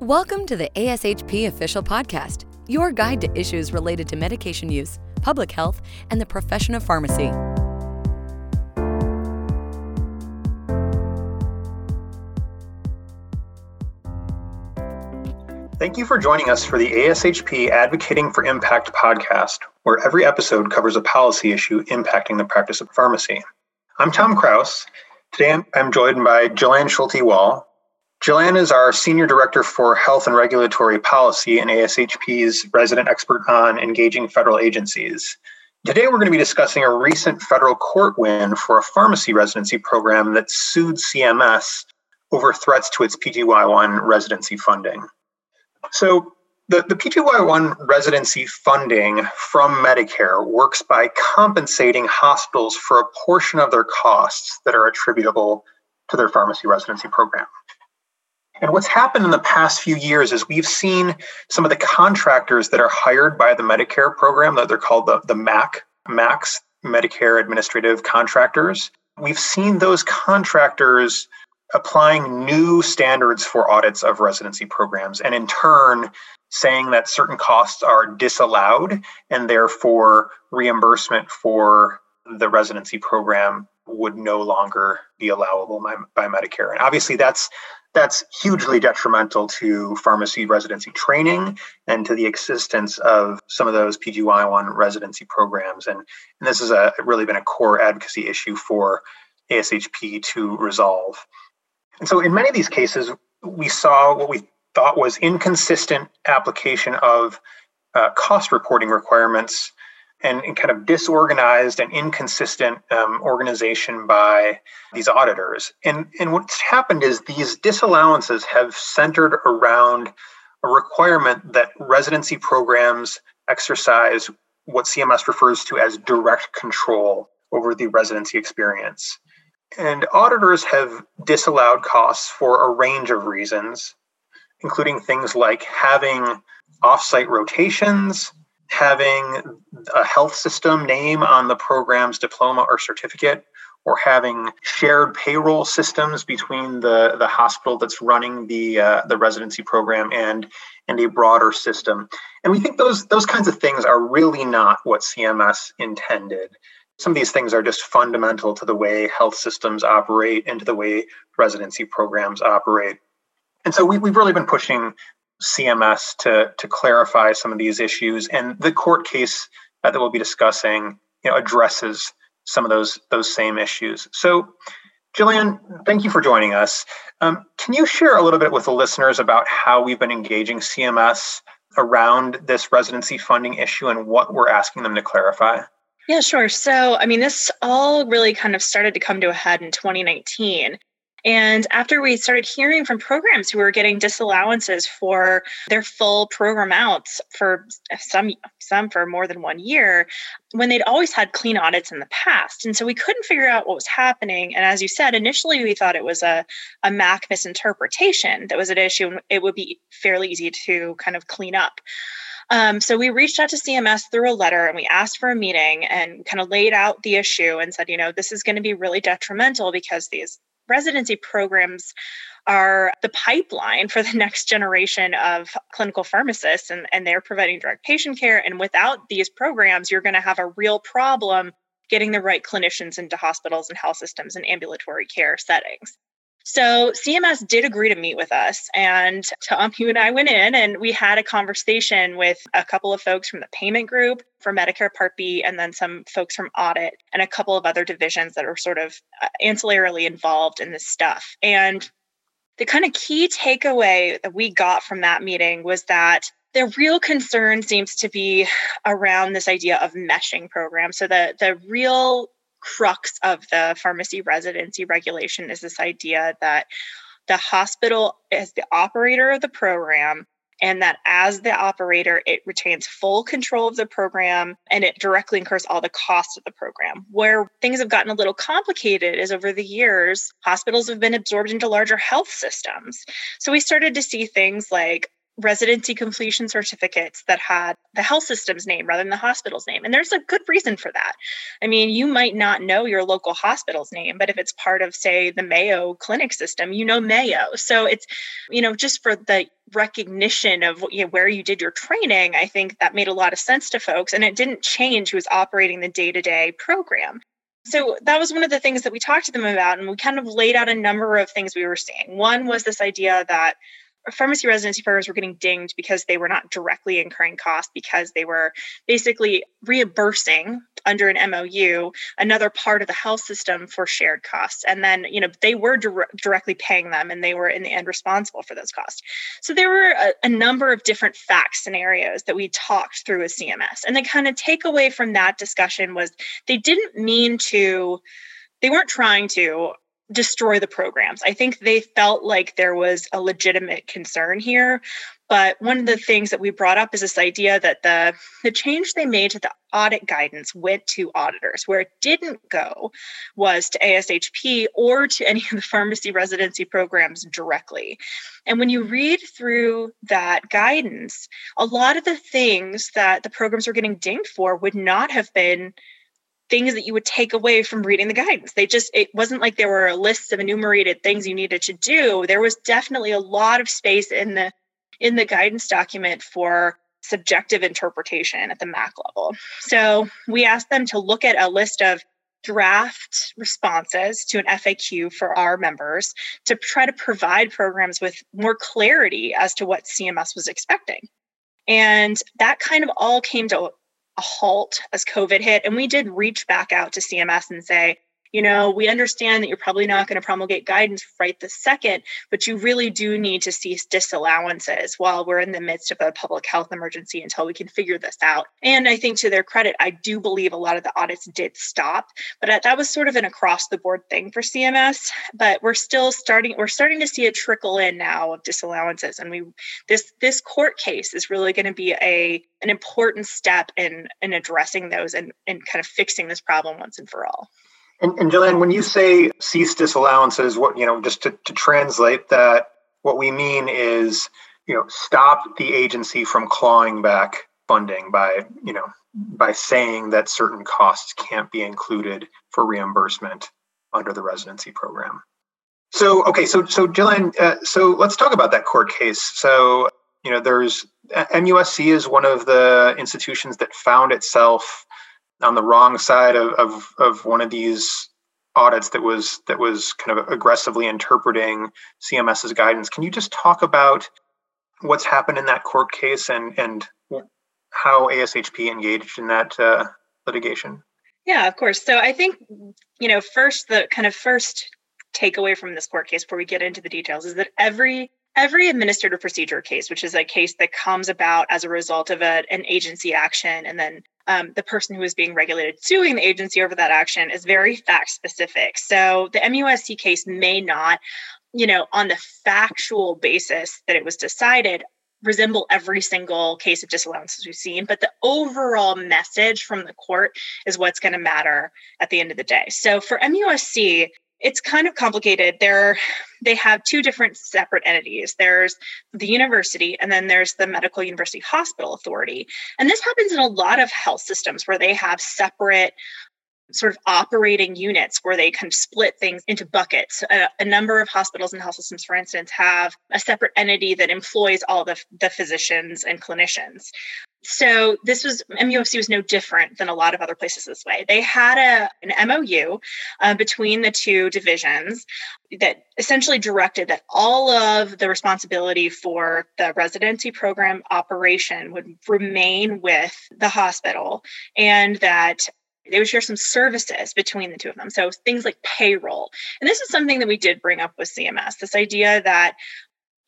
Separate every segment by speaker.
Speaker 1: Welcome to the ASHP Official Podcast, your guide to issues related to medication use, public health, and the profession of pharmacy.
Speaker 2: Thank you for joining us for the ASHP Advocating for Impact podcast, where every episode covers a policy issue impacting the practice of pharmacy. I'm Tom Kraus. Today I'm, joined by Joanne Schulte Wall. Jillian is our Senior Director for Health and Regulatory Policy and ASHP's resident expert on engaging federal agencies. Today, we're going to be discussing a recent federal court win for a pharmacy residency program that sued CMS over threats to its PGY1 residency funding. So the, the PGY1 residency funding from Medicare works by compensating hospitals for a portion of their costs that are attributable to their pharmacy residency program. And what's happened in the past few years is we've seen some of the contractors that are hired by the Medicare program, that they're called the, the MAC, MACs, Medicare Administrative Contractors. We've seen those contractors applying new standards for audits of residency programs and in turn saying that certain costs are disallowed and therefore reimbursement for the residency program would no longer be allowable by, by Medicare. And obviously that's that's hugely detrimental to pharmacy residency training and to the existence of some of those PGY1 residency programs. And, and this has a, really been a core advocacy issue for ASHP to resolve. And so in many of these cases, we saw what we thought was inconsistent application of uh, cost reporting requirements and, and, kind of disorganized and inconsistent um, organization by these auditors. And, and what's happened is these disallowances have centered around a requirement that residency programs exercise what CMS refers to as direct control over the residency experience. And auditors have disallowed costs for a range of reasons, including things like having offsite rotations, having a health system name on the program's diploma or certificate, or having shared payroll systems between the, the hospital that's running the uh, the residency program and and a broader system. And we think those those kinds of things are really not what CMS intended some of these things are just fundamental to the way health systems operate and to the way residency programs operate. And so we, have really been pushing CMS to, to clarify some of these issues. And the court case uh, that we'll be discussing you know, addresses some of those, those same issues. So, Jillian, thank you for joining us. Um, can you share a little bit with the listeners about how we've been engaging CMS around this residency funding issue and what we're asking them to clarify?
Speaker 3: Yeah, sure. So, I mean, this all really kind of started to come to a head in 2019. And after we started hearing from programs who were getting disallowances for their full program outs for some some for more than one year, when they'd always had clean audits in the past. And so we couldn't figure out what was happening. And as you said, initially we thought it was a, a MAC misinterpretation that was at issue and it would be fairly easy to kind of clean up. Um, so we reached out to CMS through a letter and we asked for a meeting and kind of laid out the issue and said, you know, this is going to be really detrimental because these residency programs are the pipeline for the next generation of clinical pharmacists and, and they're providing direct patient care. And without these programs, you're going to have a real problem getting the right clinicians into hospitals and health systems and ambulatory care settings. So CMS did agree to meet with us. And Tom, you and I went in and we had a conversation with a couple of folks from the payment group for Medicare Part B, and then some folks from audit and a couple of other divisions that are sort of uh, ancillarily involved in this stuff. And the kind of key takeaway that we got from that meeting was that the real concern seems to be around this idea of meshing programs. So the the real crux of the pharmacy residency regulation is this idea that the hospital is the operator of the program and that as the operator, it retains full control of the program and it directly incurs all the costs of the program. Where things have gotten a little complicated is over the years, hospitals have been absorbed into larger health systems. So we started to see things like residency completion certificates that had the health system's name rather than the hospital's name. And there's a good reason for that. I mean, you might not know your local hospital's name, but if it's part of, say, the Mayo clinic system, you know Mayo. So it's, you know, just for the recognition of you know, where you did your training, I think that made a lot of sense to folks. And it didn't change who was operating the day to day program. So that was one of the things that we talked to them about. And we kind of laid out a number of things we were seeing. One was this idea that pharmacy residency programs were getting dinged because they were not directly incurring costs because they were basically reimbursing under an MOU another part of the health system for shared costs. And then you know they were dire- directly paying them and they were in the end responsible for those costs. So there were a, a number of different fact scenarios that we talked through with CMS and the kind of takeaway from that discussion was they didn't mean to they weren't trying to destroy the programs. I think they felt like there was a legitimate concern here. But one of the things that we brought up is this idea that the, the change they made to the audit guidance went to auditors. Where it didn't go was to ASHP or to any of the pharmacy residency programs directly. And when you read through that guidance, a lot of the things that the programs were getting dinged for would not have been things that you would take away from reading the guidance. They just, it wasn't like there were lists of enumerated things you needed to do. There was definitely a lot of space in the in the guidance document for subjective interpretation at the MAC level. So we asked them to look at a list of draft responses to an FAQ for our members to try to provide programs with more clarity as to what CMS was expecting. And that kind of all came to a halt as COVID hit. And we did reach back out to CMS and say, you know, we understand that you're probably not going to promulgate guidance right this second, but you really do need to cease disallowances while we're in the midst of a public health emergency until we can figure this out. And I think to their credit, I do believe a lot of the audits did stop, but uh, that was sort of an across the board thing for CMS. But we're still starting, we're starting to see a trickle in now of disallowances. And we, this, this court case is really going to be a, an important step in, in addressing those and, and kind of fixing this problem once and for all.
Speaker 2: And, and Jillian, when you say cease disallowances, what you know, just to, to translate that, what we mean is, you know, stop the agency from clawing back funding by, you know, by saying that certain costs can't be included for reimbursement under the residency program. So, okay, so so Jillian, uh, so let's talk about that court case. So, you know, there's MUSC is one of the institutions that found itself on the wrong side of, of, of one of these audits that was that was kind of aggressively interpreting CMS's guidance. Can you just talk about what's happened in that court case and and how ASHP engaged in that uh, litigation?
Speaker 3: Yeah, of course. So I think you know first the kind of first takeaway from this court case before we get into the details is that every every administrative procedure case, which is a case that comes about as a result of a, an agency action and then um, the person who is being regulated suing the agency over that action is very fact specific. So the MUSC case may not, you know, on the factual basis that it was decided, resemble every single case of disallowances we've seen, but the overall message from the court is what's going to matter at the end of the day. So for MUSC, it's kind of complicated. They're they have two different separate entities. There's the university and then there's the Medical University Hospital Authority. And this happens in a lot of health systems where they have separate sort of operating units where they of split things into buckets. A, a, number of hospitals and health systems, for instance, have a separate entity that employs all the, the physicians and clinicians. So this was MUSC was no different than a lot of other places this way. They had a an MOU uh, between the two divisions that essentially directed that all of the responsibility for the residency program operation would remain with the hospital, and that they would share some services between the two of them. So things like payroll. And this is something that we did bring up with CMS this idea that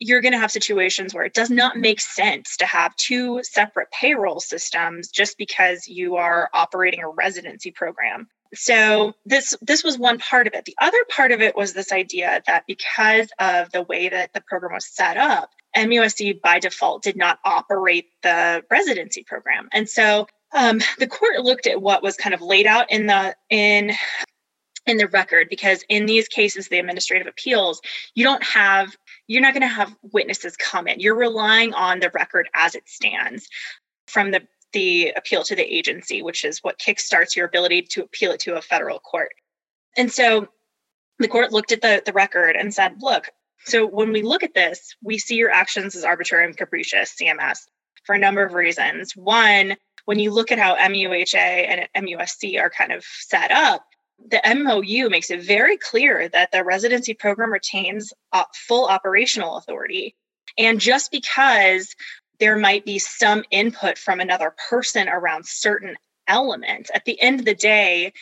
Speaker 3: you're going to have situations where it does not make sense to have two separate payroll systems just because you are operating a residency program. So this this was one part of it. The other part of it was this idea that because of the way that the program was set up, MUSC by default did not operate the residency program. And so um, the court looked at what was kind of laid out in the in in the record because in these cases the administrative appeals you don't have you're not going to have witnesses come in. You're relying on the record as it stands from the the appeal to the agency which is what kickstarts your ability to appeal it to a federal court. And so the court looked at the, the record and said look so when we look at this we see your actions as arbitrary and capricious cms for a number of reasons. One when you look at how muha and musc are kind of set up the MOU makes it very clear that the residency program retains uh, full operational authority. And just because there might be some input from another person around certain elements, at the end of the day,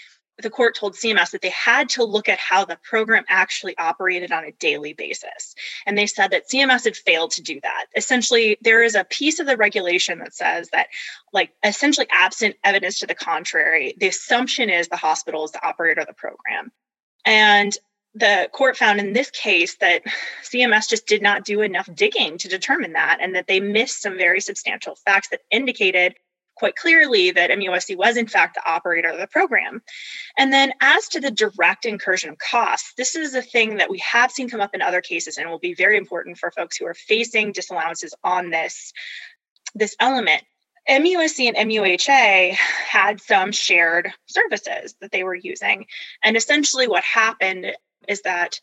Speaker 3: the court told CMS that they had to look at how the program actually operated on a daily basis. And they said that CMS had failed to do that. Essentially, there is a piece of the regulation that says that, like, essentially, absent evidence to the contrary, the assumption is the hospital is the operator of the program. And the court found in this case that CMS just did not do enough digging to determine that, and that they missed some very substantial facts that indicated quite clearly that MUSC was, in fact, the operator of the program. And then, as to the direct incursion of costs, this is a thing that we have seen come up in other cases and will be very important for folks who are facing disallowances on this, this element. MUSC and MUHA had some shared services that they were using. And essentially, what happened is that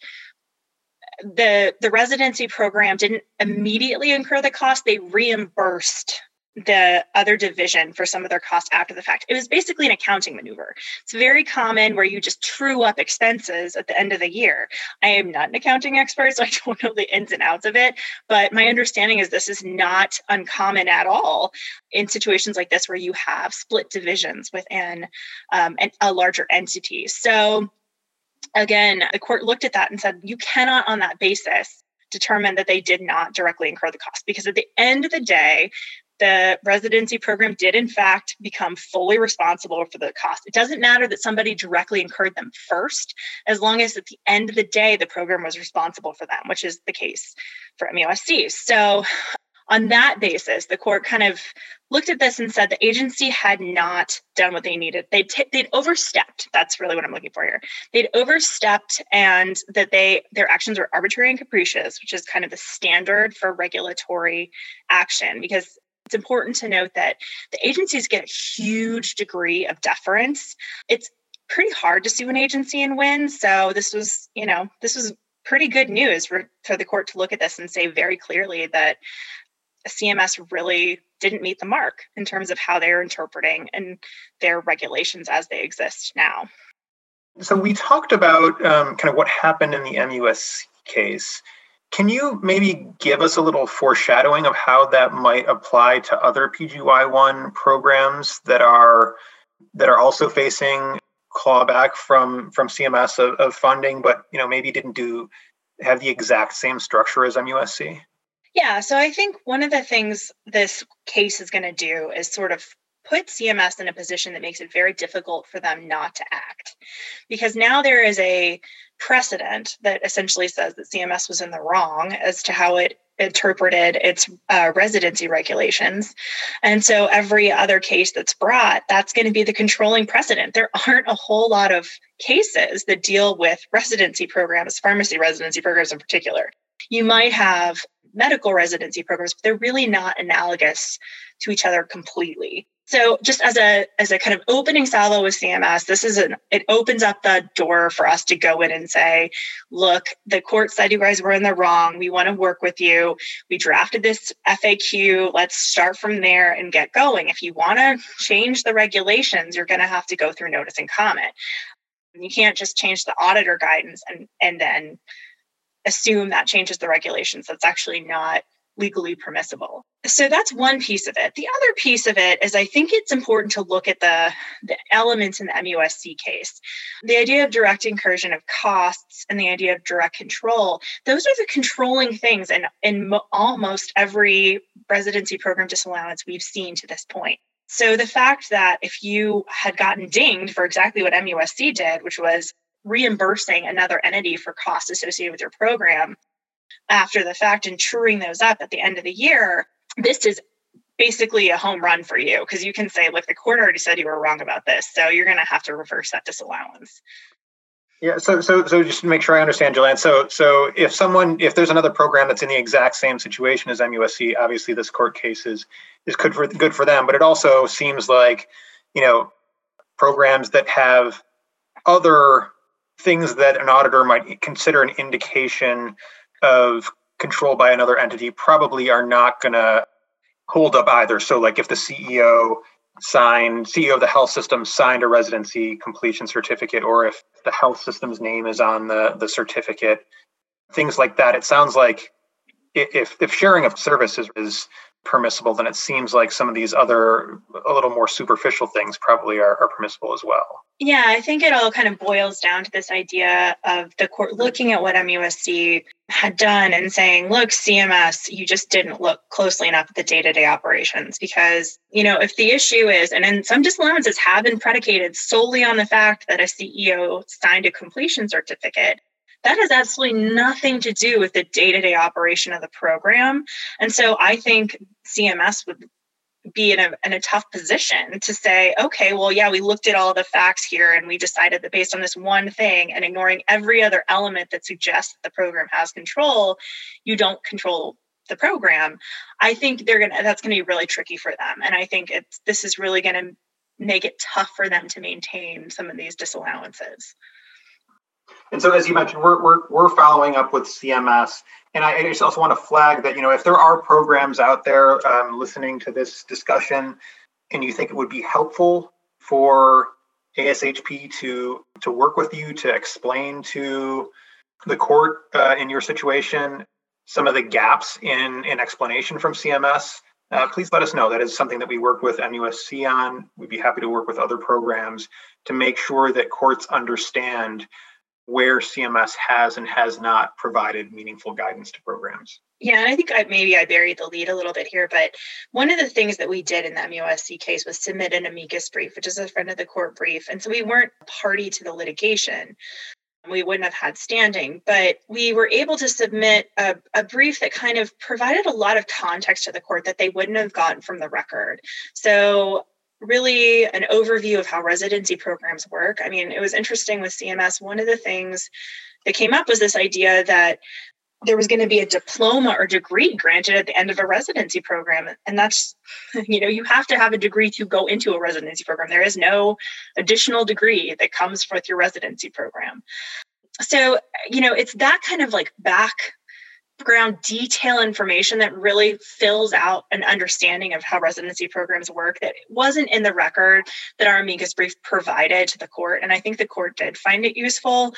Speaker 3: the the residency program didn't immediately incur the cost they reimbursed the other division for some of their costs after the fact. It was basically an accounting maneuver. It's very common where you just true up expenses at the end of the year. I am not an accounting expert, so I don't know the ins and outs of it, but my understanding is this is not uncommon at all in situations like this where you have split divisions within um, an, a larger entity. So again, the court looked at that and said, you cannot on that basis determine that they did not directly incur the cost because at the end of the day the residency program did in fact become fully responsible for the cost. It doesn't matter that somebody directly incurred them first, as long as at the end of the day the program was responsible for them, which is the case for MUSC. So on that basis, the court kind of looked at this and said the agency had not done what they needed. They'd, t- they'd overstepped. That's really what I'm looking for here. They'd overstepped and that they their actions were arbitrary and capricious, which is kind of the standard for regulatory action because it's important to note that the agencies get a huge degree of deference. It's pretty hard to sue an agency and win. So this was, you know, this was pretty good news for, for the court to look at this and say very clearly that CMS really didn't meet the mark in terms of how they're interpreting and their regulations as they exist now.
Speaker 2: So we talked about um, kind of what happened in the MUS case. Can you maybe give us a little foreshadowing of how that might apply to other PGY1 programs that are that are also facing clawback from from CMS of, of funding, but you know maybe didn't do have the exact same structure as MUSC?
Speaker 3: Yeah, so I think one of the things this case is going to do is sort of put CMS in a position that makes it very difficult for them not to act. Because now there is a precedent that essentially says that CMS was in the wrong as to how it interpreted its uh, residency regulations. And so every other case that's brought, that's going to be the controlling precedent. There aren't a whole lot of cases that deal with residency programs, pharmacy residency programs in particular. You might have medical residency programs, but they're really not analogous to each other completely. So just as a as a kind of opening salvo with cms this is an it opens up the door for us to go in and say look the court said you guys were in the wrong. We want to work with you. We drafted this faq let's start from there and get going. If you want to change the regulations you're going to have to go through notice and comment. You can't just change the auditor guidance and and then assume that changes the regulations that's actually not legally permissible. So that's one piece of it. The other piece of it is I think it's important to look at the, the elements in the MUSC case. The idea of direct incursion of costs and the idea of direct control, those are the controlling things in, in mo- almost every residency program disallowance we've seen to this point. So the fact that if you had gotten dinged for exactly what MUSC did, which was reimbursing another entity for costs associated with your program, after the fact and truing those up at the end of the year, this is basically a home run for you because you can say, look, the court already said you were wrong about this. So you're going to have to reverse that disallowance.
Speaker 2: Yeah, so so so just to make sure I understand, Joanne. So so if someone if there's another program that's in the exact same situation as MUSC, obviously this court case is is good for good for them. But it also seems like you know programs that have other things that an auditor might consider an indication of control by another entity probably are not going to hold up either. So like if the CEO signed CEO of the health system signed a residency completion certificate or if the health system's name is on the the certificate things like that it sounds like if if sharing of services is permissible then it seems like some of these other a little more superficial things probably are, are permissible as well
Speaker 3: yeah i think it all kind of boils down to this idea of the court looking at what musc had done and saying, look, CMS, you just didn't look closely enough at the day to day operations. Because, you know, if the issue is, and then some disallowances have been predicated solely on the fact that a CEO signed a completion certificate, that has absolutely nothing to do with the day to day operation of the program. And so I think CMS would be in a, in a tough position to say, okay, well, yeah, we looked at all the facts here and we decided that based on this one thing and ignoring every other element that suggests that the program has control, you don't control the program. I think they're gonna that's gonna be really tricky for them. And I think it's this is really gonna make it tough for them to maintain some of these disallowances.
Speaker 2: And so, as you mentioned, we're, we're, we're following up with CMS. And I, just also want to flag that, you know, if there are programs out there um, listening to this discussion and you think it would be helpful for ASHP to, to work with you to explain to the court uh, in your situation some of the gaps in, in explanation from CMS, uh, please let us know. That is something that we work with MUSC on. We'd be happy to work with other programs to make sure that courts understand where CMS has and has not provided meaningful guidance to programs.
Speaker 3: Yeah, and I think I, maybe I buried the lead a little bit here, but one of the things that we did in the MUSC case was submit an amicus brief, which is a friend of the court brief. And so we weren't a party to the litigation. We wouldn't have had standing, but we were able to submit a, a brief that kind of provided a lot of context to the court that they wouldn't have gotten from the record. So really an overview of how residency programs work. I mean, it was interesting with CMS. One of the things that came up was this idea that there was going to be a diploma or degree granted at the end of a residency program. And that's, you know, you have to have a degree to go into a residency program. There is no additional degree that comes with your residency program. So, you know, it's that kind of like back background detail information that really fills out an understanding of how residency programs work that wasn't in the record that our amicus brief provided to the court. And I think the court did find it useful.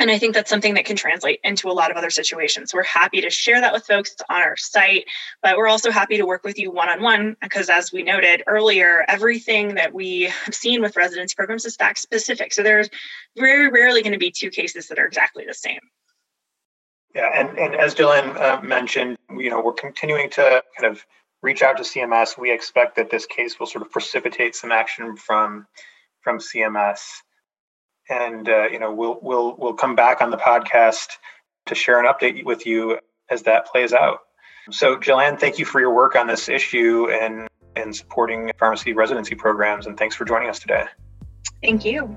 Speaker 3: And I think that's something that can translate into a lot of other situations. We're happy to share that with folks on our site, but we're also happy to work with you one on one because, as we noted earlier, everything that we have seen with residency programs is fact specific. So there's very rarely going to be two cases that are exactly the same.
Speaker 2: Yeah, and, and as Dylan uh, mentioned, you know, we're continuing to kind of reach out to CMS. We expect that this case will sort of precipitate some action from from CMS, and uh, you know, we'll we'll we'll come back on the podcast to share an update with you as that plays out. So, Jillian, thank you for your work on this issue and and supporting pharmacy residency programs, and thanks for joining us today.
Speaker 3: Thank you.